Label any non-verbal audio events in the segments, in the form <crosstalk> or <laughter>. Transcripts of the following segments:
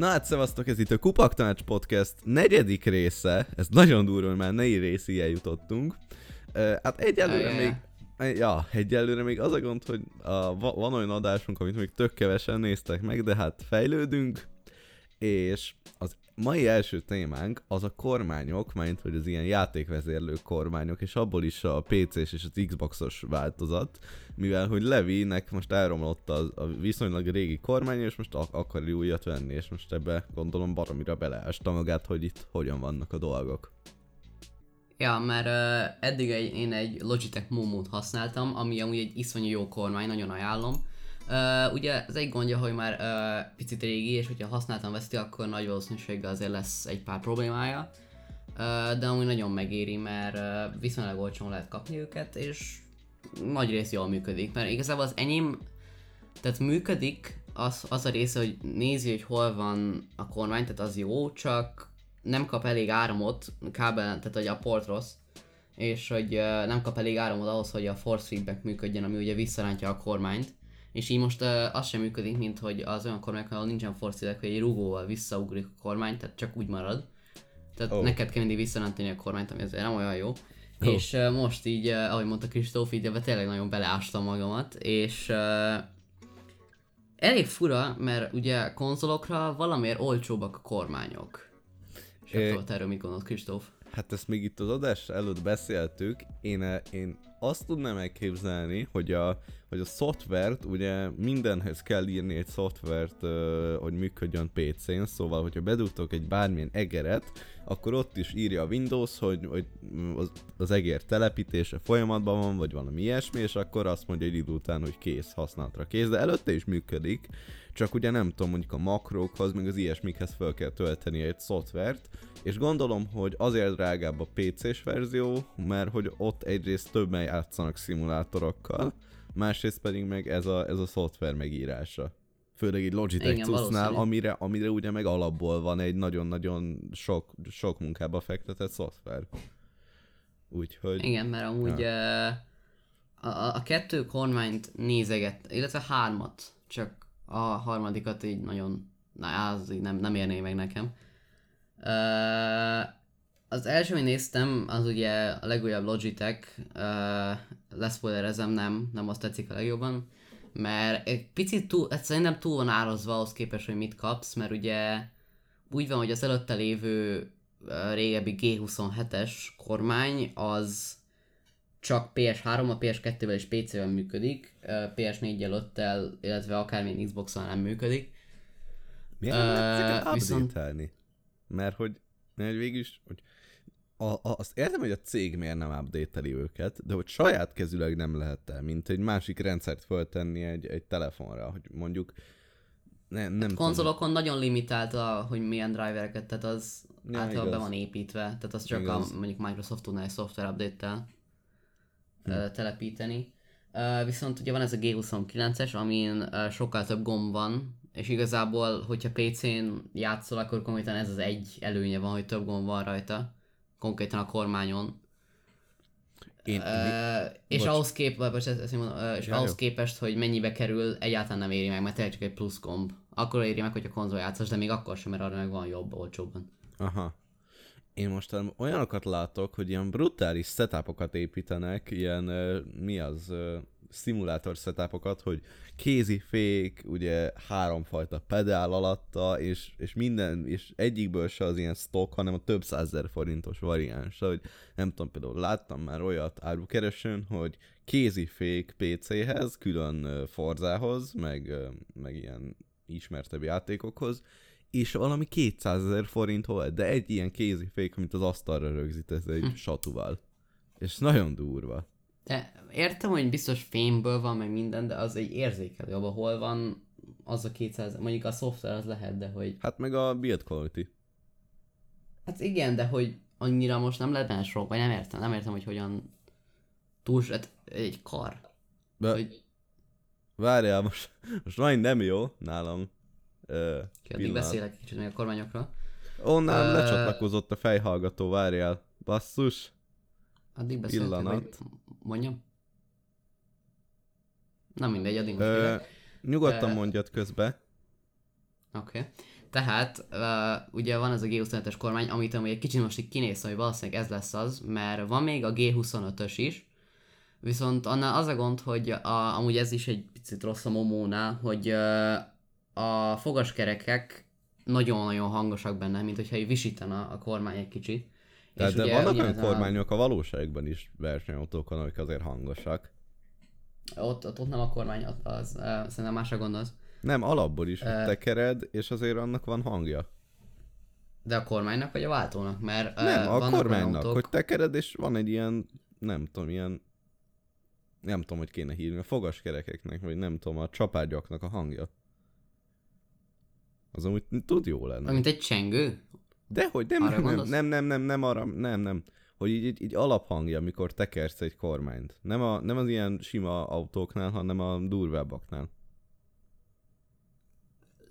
Na hát szevasztok, ez itt a Kupak Tanács Podcast negyedik része. Ez nagyon durva, hogy már negyi részig eljutottunk. Uh, hát egyelőre még... Ja, egyelőre még az a gond, hogy a, van olyan adásunk, amit még tök kevesen néztek meg, de hát fejlődünk, és az mai első témánk az a kormányok, mint hogy az ilyen játékvezérlő kormányok, és abból is a PC-s és az Xbox-os változat, mivel hogy Levi-nek most elromlott a, a viszonylag régi kormány, és most ak- akar újat venni, és most ebbe gondolom baromira beleásta magát, hogy itt hogyan vannak a dolgok. Ja, mert uh, eddig egy, én egy Logitech Momót használtam, ami amúgy egy iszonyú jó kormány, nagyon ajánlom. Uh, ugye az egy gondja, hogy már uh, picit régi, és hogyha használtam veszti, akkor nagy valószínűséggel azért lesz egy pár problémája. Uh, de amúgy nagyon megéri, mert uh, viszonylag olcsón lehet kapni őket, és nagy rész jól működik. Mert igazából az enyém, tehát működik, az, az a része, hogy nézi, hogy hol van a kormány, tehát az jó, csak nem kap elég áramot, kábel, tehát hogy a port rossz, és hogy uh, nem kap elég áramot ahhoz, hogy a force feedback működjön, ami ugye visszarántja a kormányt és így most uh, az sem működik, mint hogy az olyan kormányok, ahol nincsen force hogy egy rugóval visszaugrik a kormány, tehát csak úgy marad. Tehát oh. neked kell mindig visszarántani a kormányt, ami azért nem olyan jó. Oh. És uh, most így, uh, ahogy mondta Kristóf, így ebbe tényleg nagyon beleástam magamat, és uh, elég fura, mert ugye konzolokra valamiért olcsóbbak a kormányok. És é... erről mit gondolod, Kristóf? Hát ezt még itt az adás előtt beszéltük, én, én azt tudnám elképzelni, hogy a, hogy a szoftvert, ugye mindenhez kell írni egy szoftvert, hogy működjön PC-n, szóval, hogyha bedugtok egy bármilyen egeret, akkor ott is írja a Windows, hogy, hogy az, az egér telepítése folyamatban van, vagy valami ilyesmi, és akkor azt mondja egy idő után, hogy kész, használatra kész, de előtte is működik, csak ugye nem tudom, mondjuk a makrókhoz, meg az ilyesmikhez fel kell tölteni egy szoftvert, és gondolom, hogy azért drágább a PC-s verzió, mert hogy ott egyrészt többen játszanak szimulátorokkal, másrészt pedig meg ez a, ez a szoftver megírása. Főleg egy Logitech cuccnál, amire, amire ugye meg alapból van egy nagyon-nagyon sok, sok munkába fektetett szoftver. Úgyhogy... Igen, mert amúgy ja. a, a, kettő kormányt nézeget, illetve hármat, csak a harmadikat így nagyon, na az így nem, nem érné meg nekem. Uh, az első, amit néztem, az ugye a legújabb Logitech, uh, leszpoilerezem, nem, nem azt tetszik a legjobban, mert egy picit túl, hát szerintem túl van árazva ahhoz képest, hogy mit kapsz, mert ugye úgy van, hogy az előtte lévő uh, régebbi G27-es kormány az csak PS3, a PS2-vel és PC-vel működik, uh, PS4-jel, 5 illetve akármilyen Xbox-on nem működik. Miért nem uh, viszont... Mert hogy, mert végül is, hogy a, a, azt értem, hogy a cég miért nem update őket, de hogy saját kezüleg nem lehet el, mint egy másik rendszert föltenni egy, egy telefonra, hogy mondjuk ne, nem konzolokon tudom. nagyon limitált, a, hogy milyen drivereket, tehát az ja, általában be van építve, tehát az csak igaz. a, mondjuk Microsoft tudna egy software update-tel hm. telepíteni. Uh, viszont ugye van ez a G29-es, amin uh, sokkal több gomb van, és igazából, hogyha PC-n játszol, akkor konkrétan ez az egy előnye van, hogy több gomb van rajta, konkrétan a kormányon. Én, uh, és ahhoz, kép, bocs, ezt, ezt mondom, uh, és ja, ahhoz jó. képest, hogy mennyibe kerül, egyáltalán nem éri meg, mert tényleg csak egy plusz gomb. Akkor éri meg, hogyha konzol játszás, de még akkor sem, mert arra meg van jobb, olcsóbban. Aha. Én most olyanokat látok, hogy ilyen brutális setupokat építenek, ilyen, uh, mi az, uh, szimulátor setupokat, hogy kézifék, ugye háromfajta pedál alatta, és, és minden, és egyikből se az ilyen stock, hanem a több százezer forintos variáns. Hogy nem tudom, például láttam már olyat árukeresőn, hogy kézifék PC-hez, külön Forzához, meg, meg ilyen ismertebb játékokhoz, és valami 200 ezer forint volt, de egy ilyen kézifék, amit az asztalra rögzített egy hm. satúval. És nagyon durva. De értem, hogy biztos fémből van, meg minden, de az egy érzékelő, abban hol van az a 200, mondjuk a szoftver az lehet, de hogy... Hát meg a build quality. Hát igen, de hogy annyira most nem lehet benne sok, vagy nem értem, nem értem, hogy hogyan túl, hát egy kar. De... Hogy... Várjál, most, most majd nem jó nálam. Uh, Addig beszélek kicsit még a kormányokról. Onnan uh, lecsatlakozott a fejhallgató, várjál. Basszus. Addig beszéltek, vagy mondjam? Na mindegy, addig most Ö, Nyugodtan mondjad közbe. Oké. Okay. Tehát uh, ugye van ez a G25-es kormány, amit amúgy egy kicsit most így kinéz, hogy valószínűleg ez lesz az, mert van még a G25-ös is, viszont annál az a gond, hogy a, amúgy ez is egy picit rossz a momónál, hogy uh, a fogaskerekek nagyon-nagyon hangosak benne, mint hogyha így visítana a kormány egy kicsit. Tehát, de vannak olyan kormányok a valóságban is versenyautókon, amik azért hangosak. Ott, ott, ott nem a kormány, ott az, uh, szerintem másra gondolsz. Nem, alapból is, Ö, tekered, és azért annak van hangja. De a kormánynak vagy a váltónak? Mert uh, Nem, a kormánynak, autók, hogy tekered, és van egy ilyen, nem tudom, ilyen, nem tudom, hogy kéne hívni, a fogaskerekeknek, vagy nem tudom, a csapágyaknak a hangja. Az amúgy tud jó lenni. Mint egy csengő? De hogy nem, Arra nem, nem, nem, nem, nem, nem, arra, nem, nem. Hogy így, így, így alaphangja, amikor tekersz egy kormányt. Nem, a, nem az ilyen sima autóknál, hanem a durvábbaknál.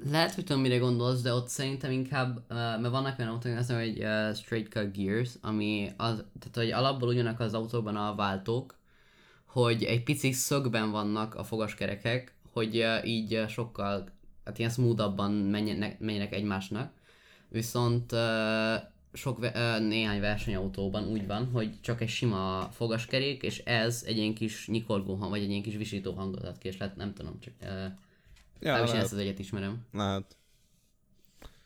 Lehet, hogy tudom, mire gondolsz, de ott szerintem inkább, uh, mert vannak olyan autók, azt mondom, hogy uh, straight cut gears, ami az, tehát hogy alapból ugyanak az autóban a váltók, hogy egy pici szögben vannak a fogaskerekek, hogy uh, így uh, sokkal, hát ilyen smoothabban menjenek, menjenek egymásnak. Viszont sok, néhány versenyautóban úgy van, hogy csak egy sima fogaskerék, és ez egy ilyen kis nyikorgó hang, vagy egy ilyen kis visító hangot ki, és lehet, nem tudom, csak... Ja, én lehet, ezt az egyet ismerem. lehet.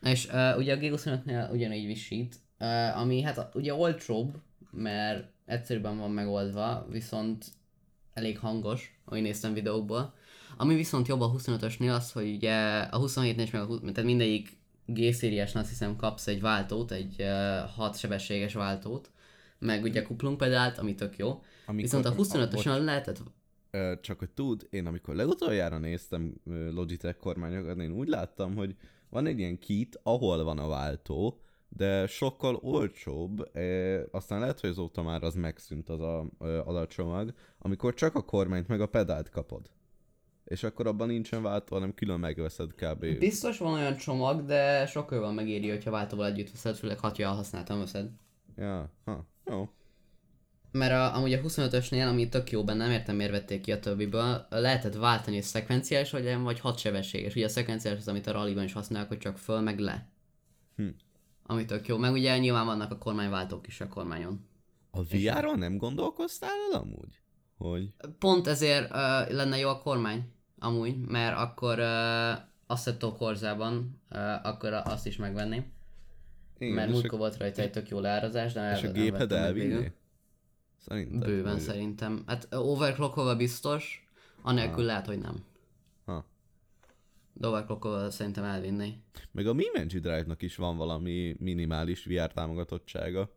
És uh, ugye a G25-nél ugyanígy visít, uh, ami hát ugye olcsóbb, mert egyszerűbben van megoldva, viszont elég hangos, ahogy néztem videókból. Ami viszont jobb a 25-ösnél az, hogy ugye a 27-nél is meg a 20, tehát mindegyik G-szériásnál azt hiszem kapsz egy váltót, egy uh, 6 sebességes váltót, meg ugye kuplungpedált, ami tök jó. Amikor- Viszont a ah, bocs. 25-ösön lehetett Ö, csak hogy tud, én amikor legutoljára néztem Logitech kormányokat, én úgy láttam, hogy van egy ilyen kit, ahol van a váltó, de sokkal olcsóbb, ö, aztán lehet, hogy azóta már az megszűnt az a, az a csomag, amikor csak a kormányt meg a pedált kapod. És akkor abban nincsen váltó, hanem külön megveszed kb. Biztos van olyan csomag, de sokkal jobban megéri, hogyha váltóval együtt veszed, főleg hatja használtam veszed. Ja, ha, jó. Mert a, amúgy a 25-ösnél, ami tök jó benne, nem értem miért vették ki a többiből, lehetett váltani szekvenciális, vagy, vagy hat sebességes. Ugye a szekvenciális az, amit a rallyban is használnak, hogy csak föl, meg le. Hm. Ami tök jó. Meg ugye nyilván vannak a kormányváltók is a kormányon. A VR-ron nem gondolkoztál el amúgy? Hogy? Pont ezért uh, lenne jó a kormány, amúgy, mert akkor uh, Assetto Corzában uh, akkor azt is megvenném. Igen, mert múltkor volt rajta egy tök jó leárazás, de és a nem géped elvinné? Szerintem. Bőven Vagy- szerintem. Hát overclockolva biztos, anélkül lehet, hogy nem. Ha. De overclockolva szerintem elvinné. Meg a Mimenji Drive-nak is van valami minimális VR támogatottsága.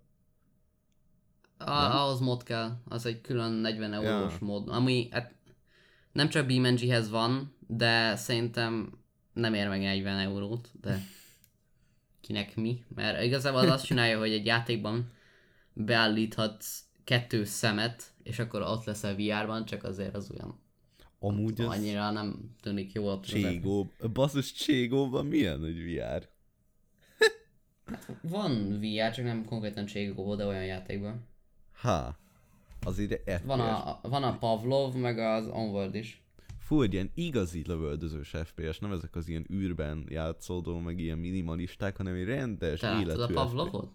A, ahhoz mod kell, az egy külön 40 eurós Ja. mód, ami hát nem csak BeamNG-hez van, de szerintem nem ér meg 40 eurót, de kinek mi? Mert igazából az azt csinálja, hogy egy játékban beállíthatsz kettő szemet, és akkor ott leszel VR-ban, csak azért az olyan Amúgy az annyira nem tűnik jó ott. Cségó, basszus Cségóban milyen egy VR? Van VR, csak nem konkrétan Cségóból, de olyan játékban. Ha. Az ide FPS. Van a, van a Pavlov, meg az Onward is. Fú, egy ilyen igazi lövöldözős FPS, nem ezek az ilyen űrben játszódó, meg ilyen minimalisták, hanem egy rendes Te életű a. Pavlovot?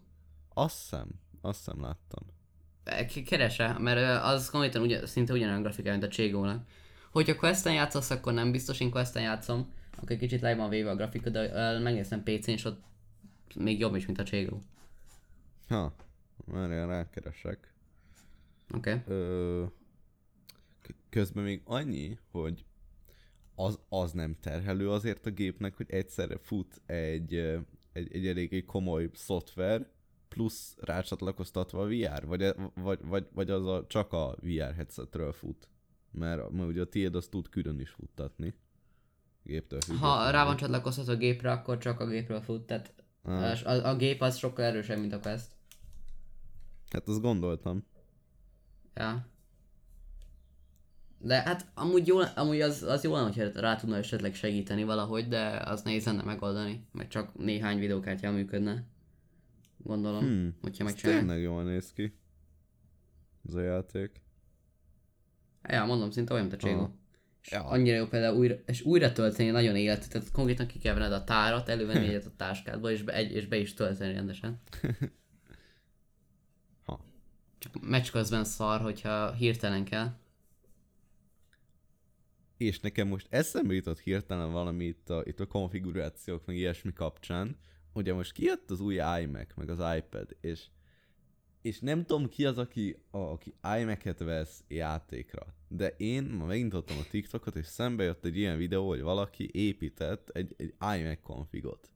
Azt hiszem, azt hiszem láttam. Keresse, mert az konkrétan ugyan, szinte ugyanolyan grafikája, mint a Cségónak. Hogyha questen játszasz, akkor nem biztos, én questen játszom, akkor egy kicsit le van véve a grafika, de megnéztem PC-n, és ott még jobb is, mint a Cségó. Ha, már rákeresek. Oké. Okay. Közben még annyi, hogy az, az nem terhelő azért a gépnek, hogy egyszerre fut egy, egy, egy eléggé komoly szoftver, plusz rácsatlakoztatva a VR, vagy, vagy, vagy, vagy az a, csak a VR headsetről fut. Mert, mert ugye a tiéd azt tud külön is futtatni. Géptől Ha rá van csatlakoztatva a gépre, akkor csak a gépről fut, tehát Ah. a, a gép az sokkal erősebb, mint a Quest. Hát azt gondoltam. Ja. De hát amúgy, jó, amúgy az, az jó lenne, hogyha rá tudna esetleg segíteni valahogy, de az nehéz lenne megoldani, meg csak néhány videókártya működne. Gondolom, Hmm, hogyha megcsinálják. tényleg jól néz ki. Ez a játék. Ja, mondom, szinte olyan, mint a Cségó. Aha. És Ja. annyira jó például újra, és újra tölteni nagyon életű, tehát konkrétan ki kell venned a tárat, elővenni egyet a táskádba, és be, egy, és be is tölteni rendesen. <laughs> Csak meccs közben szar, hogyha hirtelen kell. És nekem most eszembe jutott hirtelen valami itt a, itt a konfigurációk, meg ilyesmi kapcsán. Ugye most kijött az új iMac, meg az iPad, és és nem tudom ki az, aki, a, aki iMac-et vesz játékra. De én ma megnyitottam a TikTokot, és szembe jött egy ilyen videó, hogy valaki épített egy, egy iMac konfigot.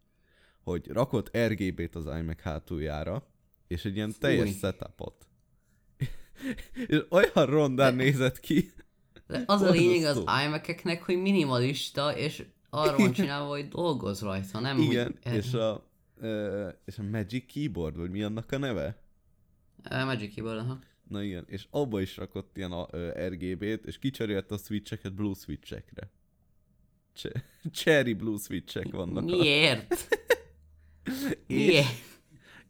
Hogy rakott RGB-t az iMac hátuljára, és egy ilyen teljes Fúj. setupot. És olyan rondán nézett ki. De az a lényeg az iMac-eknek, hogy minimalista, és arra van csinálva, hogy dolgoz rajta, nem Igen, hogy... és a, és a Magic Keyboard, vagy mi annak a neve? Uh, Magic Keyboard, aha. Na igen, és abba is rakott ilyen a, ö, RGB-t, és kicserélte a switcheket blue switchekre. Ch- <laughs> cherry blue switchek vannak. A, Miért? <laughs> és, Miért?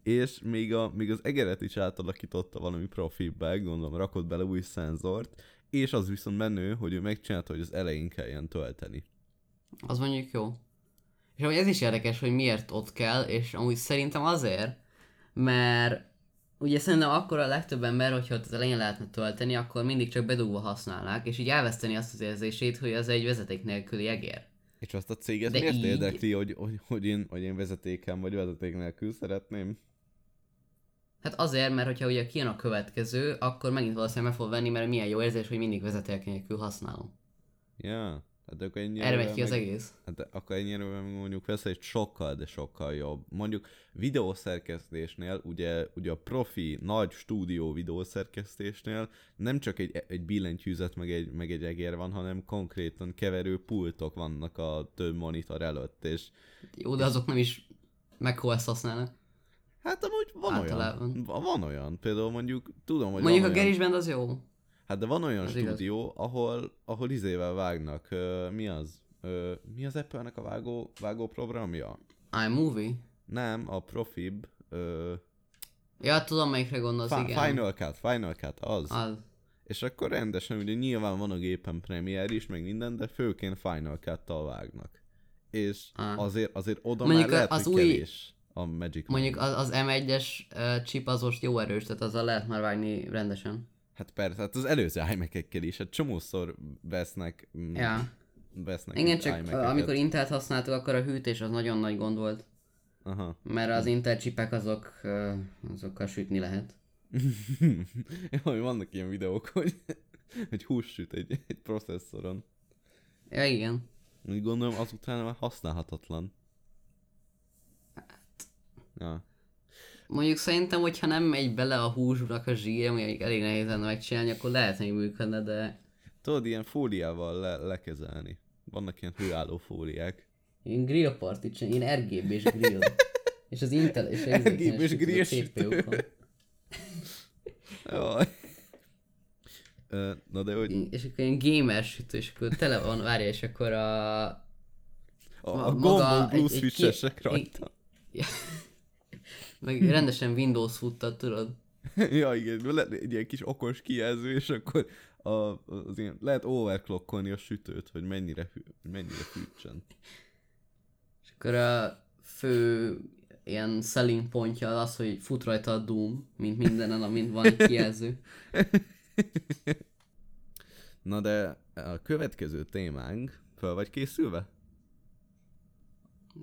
És még, a, még az egeret is átalakította valami profibbe, gondolom rakott bele új szenzort, és az viszont menő, hogy ő megcsinálta, hogy az elején kelljen tölteni. Az mondjuk jó. És amúgy ez is érdekes, hogy miért ott kell, és amúgy szerintem azért, mert ugye szerintem akkor a legtöbb ember, hogyha ott az elején lehetne tölteni, akkor mindig csak bedugva használnák, és így elveszteni azt az érzését, hogy az egy vezeték nélküli egér. És azt a céget De miért így- érdekli, hogy, hogy, hogy, én, hogy én vezetéken vagy vezeték nélkül szeretném? Hát azért, mert hogyha ugye kijön a következő, akkor megint valószínűleg meg fog venni, mert milyen jó érzés, hogy mindig vezeték nélkül használom. Ja, hát akkor ennyire... Erre megy ki az egész. Hát akkor ennyire meg mondjuk vesz egy sokkal, de sokkal jobb. Mondjuk videószerkesztésnél, ugye, ugye a profi, nagy stúdió videószerkesztésnél nem csak egy, egy billentyűzet meg egy, meg egy egér van, hanem konkrétan keverő pultok vannak a több monitor előtt, és Jó, de azok nem is macOS használnak. Hát amúgy van Általában. olyan. Va- Van olyan. Például mondjuk, tudom, hogy Mondjuk a olyan, az jó. Hát de van olyan Az igaz. stúdió, ahol, ahol izével vágnak. Mi az? Mi az Apple-nek a vágó, vágó programja? iMovie? Nem, a Profib. Ö, Ja, tudom melyikre gondolsz, Fi- igen. Final Cut, Final Cut, az. Az. És akkor rendesen, ugye nyilván van a gépen Premiere is, meg minden, de főként Final Cut-tal vágnak. És Ah. azért, azért oda Mondjuk már lehet, az új- kevés a Magic Mondjuk az, az M1-es uh, chip az most jó erős, tehát azzal lehet már vágni rendesen. Hát persze, hát az előző iMac-ekkel is, hát csomószor vesznek, mm, Ja. vesznek Igen, csak iMac-eket. amikor Intelt használtuk, akkor a hűtés az nagyon nagy gond volt. Aha. Mert az Intel chipek azok, uh, azokkal sütni lehet. <laughs> Jaj, vannak ilyen videók, <laughs> hogy, hogy hús süt egy, egy processzoron. Ja, igen. Úgy gondolom azután már használhatatlan. Ja. Mondjuk szerintem, hogyha nem megy bele a húsnak a zsír, ami elég nehéz lenne megcsinálni, akkor lehet, hogy működne, de Tudod, ilyen fóliával le, lekezelni. Vannak ilyen hőálló fóliák. én grill partit én RGB-s grill. <laughs> és az Intel és az RGB-s grill a. Jaj. Na de hogy És akkor ilyen gamer sütő, és akkor tele van, várja, és akkor a... a, a gombok egy- blue egy switchesek ki- rajta. Meg rendesen Windows futtat, tudod? <laughs> ja igen, le, egy ilyen kis okos kijelző, és akkor a, az ilyen, lehet overclockolni a sütőt, hogy mennyire, hű, mennyire fűtsen. És akkor a fő ilyen selling pontja az, hogy fut rajta a Doom, mint mindenen, amint van egy kijelző. <laughs> Na de a következő témánk, fel vagy készülve?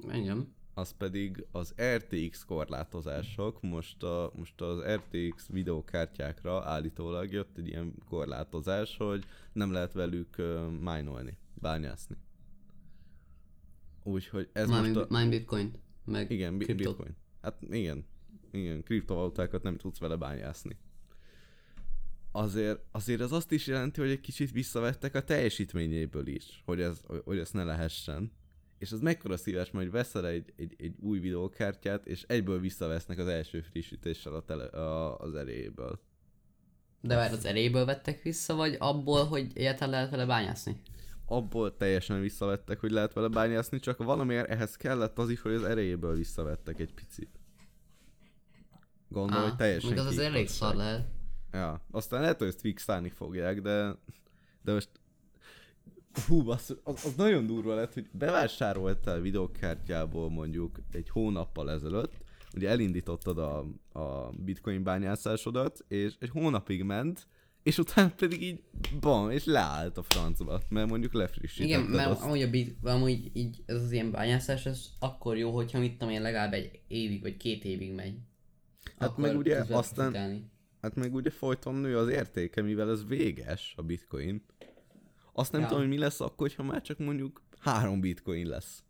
Engem. Az pedig az RTX korlátozások. Most, a, most az RTX videókártyákra állítólag jött egy ilyen korlátozás, hogy nem lehet velük uh, minolni, bányászni. Úgyhogy ez Mine, most a... mine bitcoin. Meg Igen, bi- bitcoin. Hát igen, igen, kriptovalutákat nem tudsz vele bányászni. Azért, azért az azt is jelenti, hogy egy kicsit visszavettek a teljesítményéből is, hogy, ez, hogy ezt ne lehessen. És az mekkora szíves, hogy veszel egy, egy, egy új videókártyát, és egyből visszavesznek az első frissítéssel a tele, a, az erejéből. De várj, az eréből vettek vissza, vagy abból, hogy egyáltalán lehet vele bányászni? Abból teljesen visszavettek, hogy lehet vele bányászni, csak valamiért ehhez kellett az is, hogy az erejéből visszavettek egy picit. Gondolom, hogy teljesen Még az az elég szar lehet. Ja, aztán lehet, hogy ezt fixálni fogják, de, de most Hú, basszus, az, az nagyon durva lett, hogy bevásároltál videókártyából mondjuk egy hónappal ezelőtt, ugye elindítottad a, a bitcoin bányászásodat, és egy hónapig ment, és utána pedig így bam, és leállt a francba, mert mondjuk lefrissítetted Igen, mert azt. amúgy, a bit, amúgy így ez az ilyen bányászás, ez akkor jó, hogyha mit tudom én legalább egy évig vagy két évig megy. Hát Akkor meg ugye aztán-. Hát meg ugye folyton nő az értéke, mivel ez véges, a bitcoin. Azt nem Ja. tudom, hogy mi lesz akkor, ha már csak mondjuk három bitcoin lesz.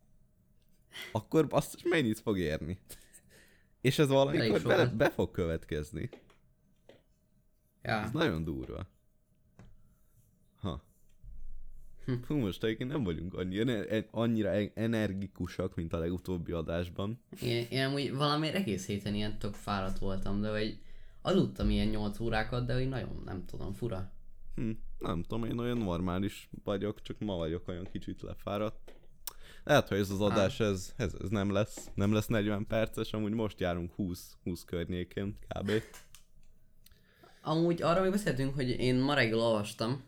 Akkor azt mennyit fog érni? És ez valamikor sok be, fog következni. Ja. Ez nagyon durva. Ha. Hm. Fú, most egyébként nem vagyunk annyira, annyira energikusak, mint a legutóbbi adásban. Én, én amúgy valamiért egész héten ilyen tök fáradt voltam, de hogy aludtam ilyen 8 órákat, de hogy nagyon nem tudom, fura. Hm, nem tudom, én olyan normális vagyok, csak ma vagyok olyan kicsit lefáradt. Lehet, hogy ez az adás, ez, ez, ez nem lesz, nem lesz 40 perces, amúgy most járunk 20, 20 környékén kb. Amúgy arra még beszéltünk, hogy én ma reggel olvastam,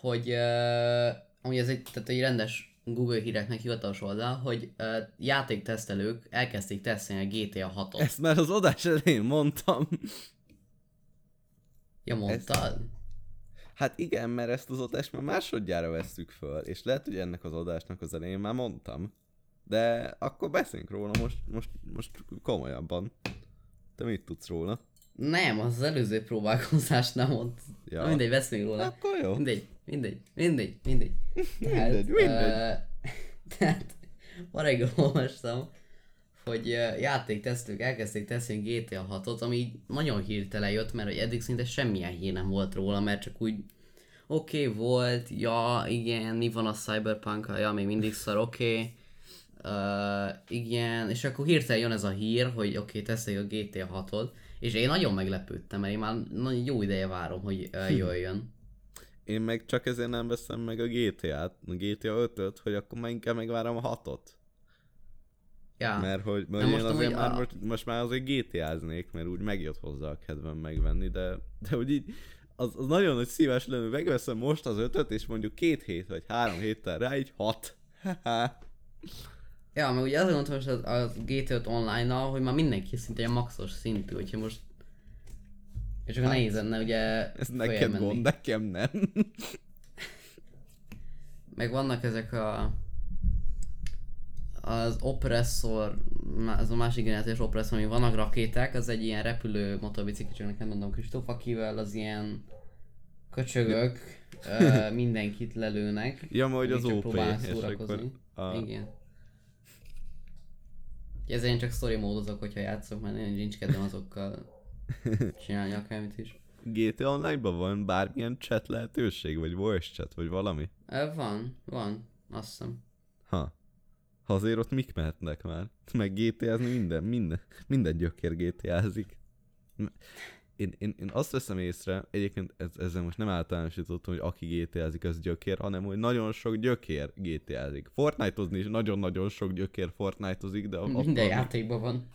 hogy uh, amúgy ez egy, tehát egy rendes Google híreknek hivatalos oldal, hogy uh, játéktesztelők elkezdték tesztelni a GTA 6-ot. Ezt már az adás elején mondtam. Ja, mondtad? Hát igen, mert ezt az adást már másodjára vesszük föl, és lehet, hogy ennek az adásnak az elején már mondtam. De akkor beszéljünk róla most, most, most komolyabban. Te mit tudsz róla? Nem, az, előző próbálkozás nem mond. Ja. Mindegy, beszéljünk róla. Akkor jó. Mindegy, mindegy, mindegy, mindegy. <laughs> Tehát, Mindegy, mindegy. <laughs> Uh, tehát ma reggel olvastam, hogy játéktesztők elkezdték tesztelni GTA 6-ot, ami így nagyon hirtelen jött, mert hogy eddig szinte semmilyen hír nem volt róla, mert csak úgy oké okay, volt, ja, igen, mi van a cyberpunk ja, még mindig szar, oké. Okay. Uh, igen, és akkor hirtelen jön ez a hír, hogy oké, okay, teszteljük a GTA 6-ot, és én nagyon meglepődtem, mert én már nagyon jó ideje várom, hogy uh, jöjjön. Én meg csak ezért nem veszem meg a GTA-t, a GTA 5-öt, hogy akkor már inkább megvárom a 6-ot. Ja. Mert hogy mert Na én most azért már a- most, most már azért GTA-znék, mert úgy megjött hozzá a kedvem megvenni, de, de hogy így az, az nagyon nagy szíves lenne, megveszem most az ötöt, és mondjuk két hét vagy három héttel rá, így hat. Ja, mert ugye azért mondtam most az, az GTA 5 online-nal, hogy már mindenki szinte ilyen maxos szintű, hogyha most... És csak hát, nehéz lenne ugye Ez neked menni. gond, nekem nem. Meg vannak ezek a... Az oppressor, az a másik generációs oppressor, ami vannak rakéták, az egy ilyen repülő motorbicikli, csak nekem mondom Kristóf, akivel az ilyen köcsögök ö, <laughs> mindenkit lelőnek. Ja, ma, hogy akik az OP, és akkor a- Igen. Ezért én csak story módozok, hogyha játszok, mert én nincs kedvem azokkal <laughs> csinálni akármit is. GTA Online-ban van bármilyen chat lehetőség, vagy voice chat, vagy valami? Ö, van, van, azt hiszem. Ha. Azért ott mik mehetnek már? Meg GTA-zni minden, minden, minden gyökér GTA-zik. Én, én, én azt veszem észre, egyébként ez, ezzel most nem általánosítottam, hogy aki GTA-zik, az gyökér, hanem hogy nagyon sok gyökér GTA-zik. Fortnite-ozni is nagyon-nagyon sok gyökér Fortnite-ozik, de... Minden a- játékban van.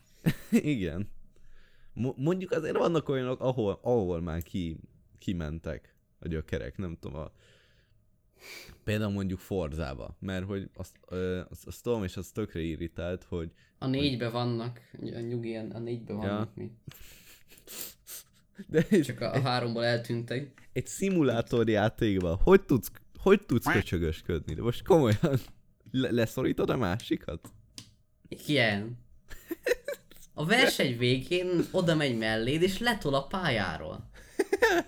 <laughs> Igen. Mo- mondjuk azért vannak olyanok, ahol, ahol már ki, kimentek a gyökerek, nem tudom, a... Például mondjuk Forzába, mert hogy azt, ö, azt, azt tudom, és az tökre irritált, hogy A négybe vannak, a nyugi, a négybe vannak mi. de Csak a, a háromból eltűntek. egy szimulátorjátékban hogy tudsz, hogy tudsz köcsögösködni? De most komolyan le- leszorítod a másikat? Igen. A verseny végén oda megy melléd, és letol a pályáról.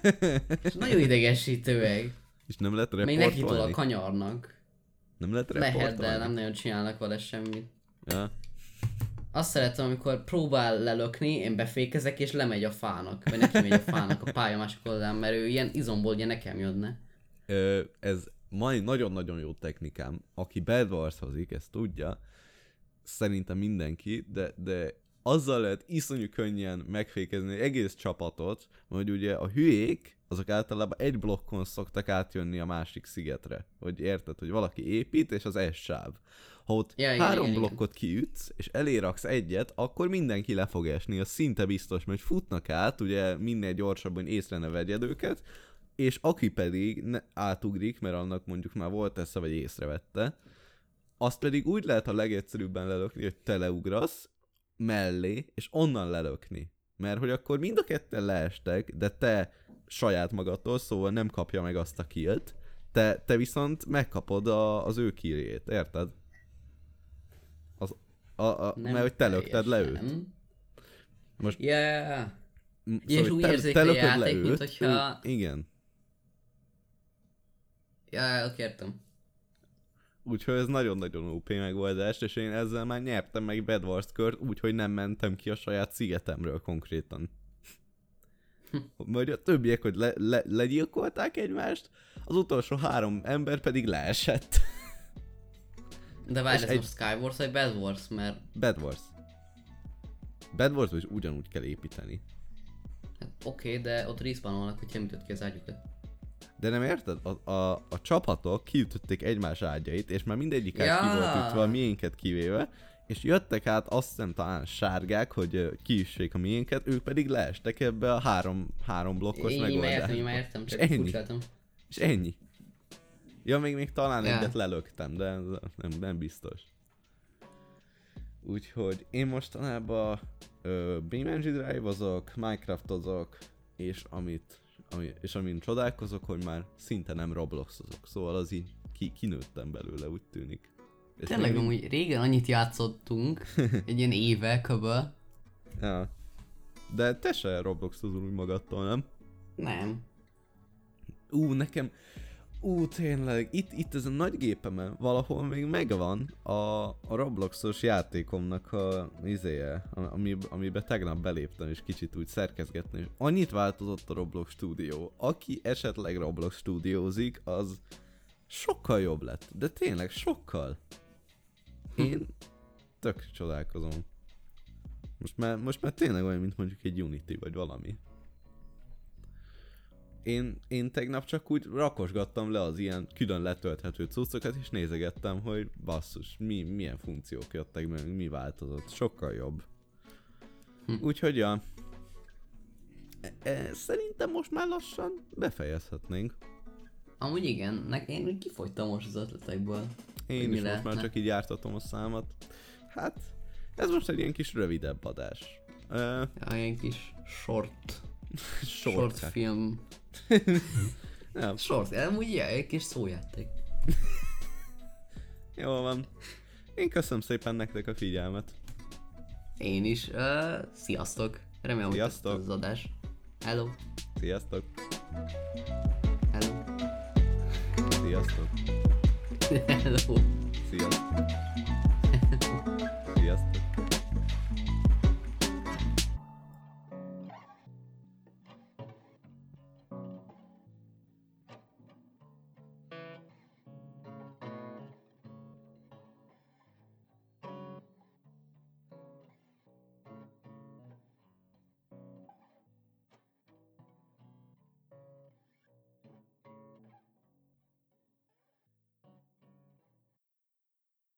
<laughs> És nagyon idegesítő meg. És nem lehet Még neki tol a reportolni? kanyarnak. Nem lehet reportolni? Lehet, de nem nagyon csinálnak vele semmit. Ja. Azt szeretem, amikor próbál lelökni, én befékezek és lemegy a fának. Vagy neki megy a fának a pálya másik oldalán, mert ő ilyen izomból ugye nekem jönne. Ö, ez mai nagyon-nagyon jó technikám. Aki Bad Wars-hozik, ezt tudja, szerintem mindenki, de, de azzal lehet iszonyú könnyen megfékezni egy egész csapatot, hogy ugye a hülyék, azok általában egy blokkon szoktak átjönni a másik szigetre. Hogy érted, hogy valaki épít, és az S sáv. Ha ott Ja, igen, három igen, igen. blokkot kiütsz, és eléraksz egyet, akkor mindenki le fog esni, az szinte biztos, mert futnak át, ugye minél gyorsabban észre ne vegyed őket, és aki pedig ne, átugrik, mert annak mondjuk már volt esze, vagy észrevette, azt pedig úgy lehet a legegyszerűbben lelökni, hogy te leugrasz mellé, és onnan lelökni. Mert hogy akkor mind a ketten leestek, de te saját magadtól, szóval nem kapja meg azt a killt, te, te viszont megkapod a, az ő killét, érted? Az, a, a, Nem mert hogy te lökted le őt. Most- Yeah. M- És szóval, úgy te, érzékeli te a lököd le játék, őt, mint hogyha- ő, igen. Ja, oké, értem. Úgyhogy ez nagyon-nagyon OP megoldás, és én ezzel már nyertem meg Bedwars kört, úgyhogy nem mentem ki a saját szigetemről konkrétan. Majd a többiek, hogy le, le, legyilkolták egymást, az utolsó három ember pedig leesett. De várj, ez egy- most Skywars vagy Bad Wars, mert Bedwars. Bedwars is ugyanúgy kell építeni. hát, oké, de ott respawnolnak, hogyha ütött ki az ágyukat. De nem érted? A, a, a csapatok kiütötték egymás ágyait, és már mindegyik ágy Ja. ki volt ütve, a miénket kivéve, és jöttek át azt hiszem talán sárgák, hogy kiüssék a miénket, ők pedig leestek ebbe a három, három blokkos Én így már értem, megoldásba. így már értem, csak ennyi. furcsáltam. És ennyi. Ja, még, még talán Ja. egyet lelöktem, de nem, nem biztos. Úgyhogy én mostanában ö, BeamNG drive-ozok, Minecraft-ozok, és amit, ami, és amin csodálkozok, hogy már szinte nem Roblox-ozok. Szóval az így ki, kinőttem belőle, úgy tűnik. És Tényleg még- amúgy régen annyit játszottunk, <laughs> egy ilyen éve köbben. Ja. De te se Roblox-ozol úgy magadtól, nem? Nem. Ú, nekem... Ú, tényleg, itt, itt ezen nagy gépemen valahol még megvan a, a Robloxos játékomnak a izéje, ami, amiben tegnap beléptem és kicsit úgy szerkezgetni. Annyit változott a Roblox stúdió. Aki esetleg Roblox stúdiózik, az sokkal jobb lett. De tényleg sokkal. Én tök csodálkozom. Most már, most már tényleg olyan, mint mondjuk egy Unity vagy valami én, én tegnap csak úgy rakosgattam le az ilyen külön letölthető cuccokat, és nézegettem, hogy basszus, mi, milyen funkciók jöttek meg, mi változott. Sokkal jobb. Hm. Úgyhogy ja. E, e, szerintem most már lassan befejezhetnénk. Amúgy igen, nek én kifogytam most az ötletekből. Én is most már csak így jártatom a számat. Hát, ez most egy ilyen kis rövidebb adás. Uh, Ja, ilyen kis short, <laughs> short, short. film. Ja, Short, amúgy ilyen, egy kis szójáték. <laughs> Jó van. Én köszönöm szépen nektek a figyelmet. Én is. Uh, sziasztok. Remélem, hogy Sziasztok. tetszett az adás. Hello. Sziasztok! Hello. Sziasztok! <laughs> Hello. Sziasztok!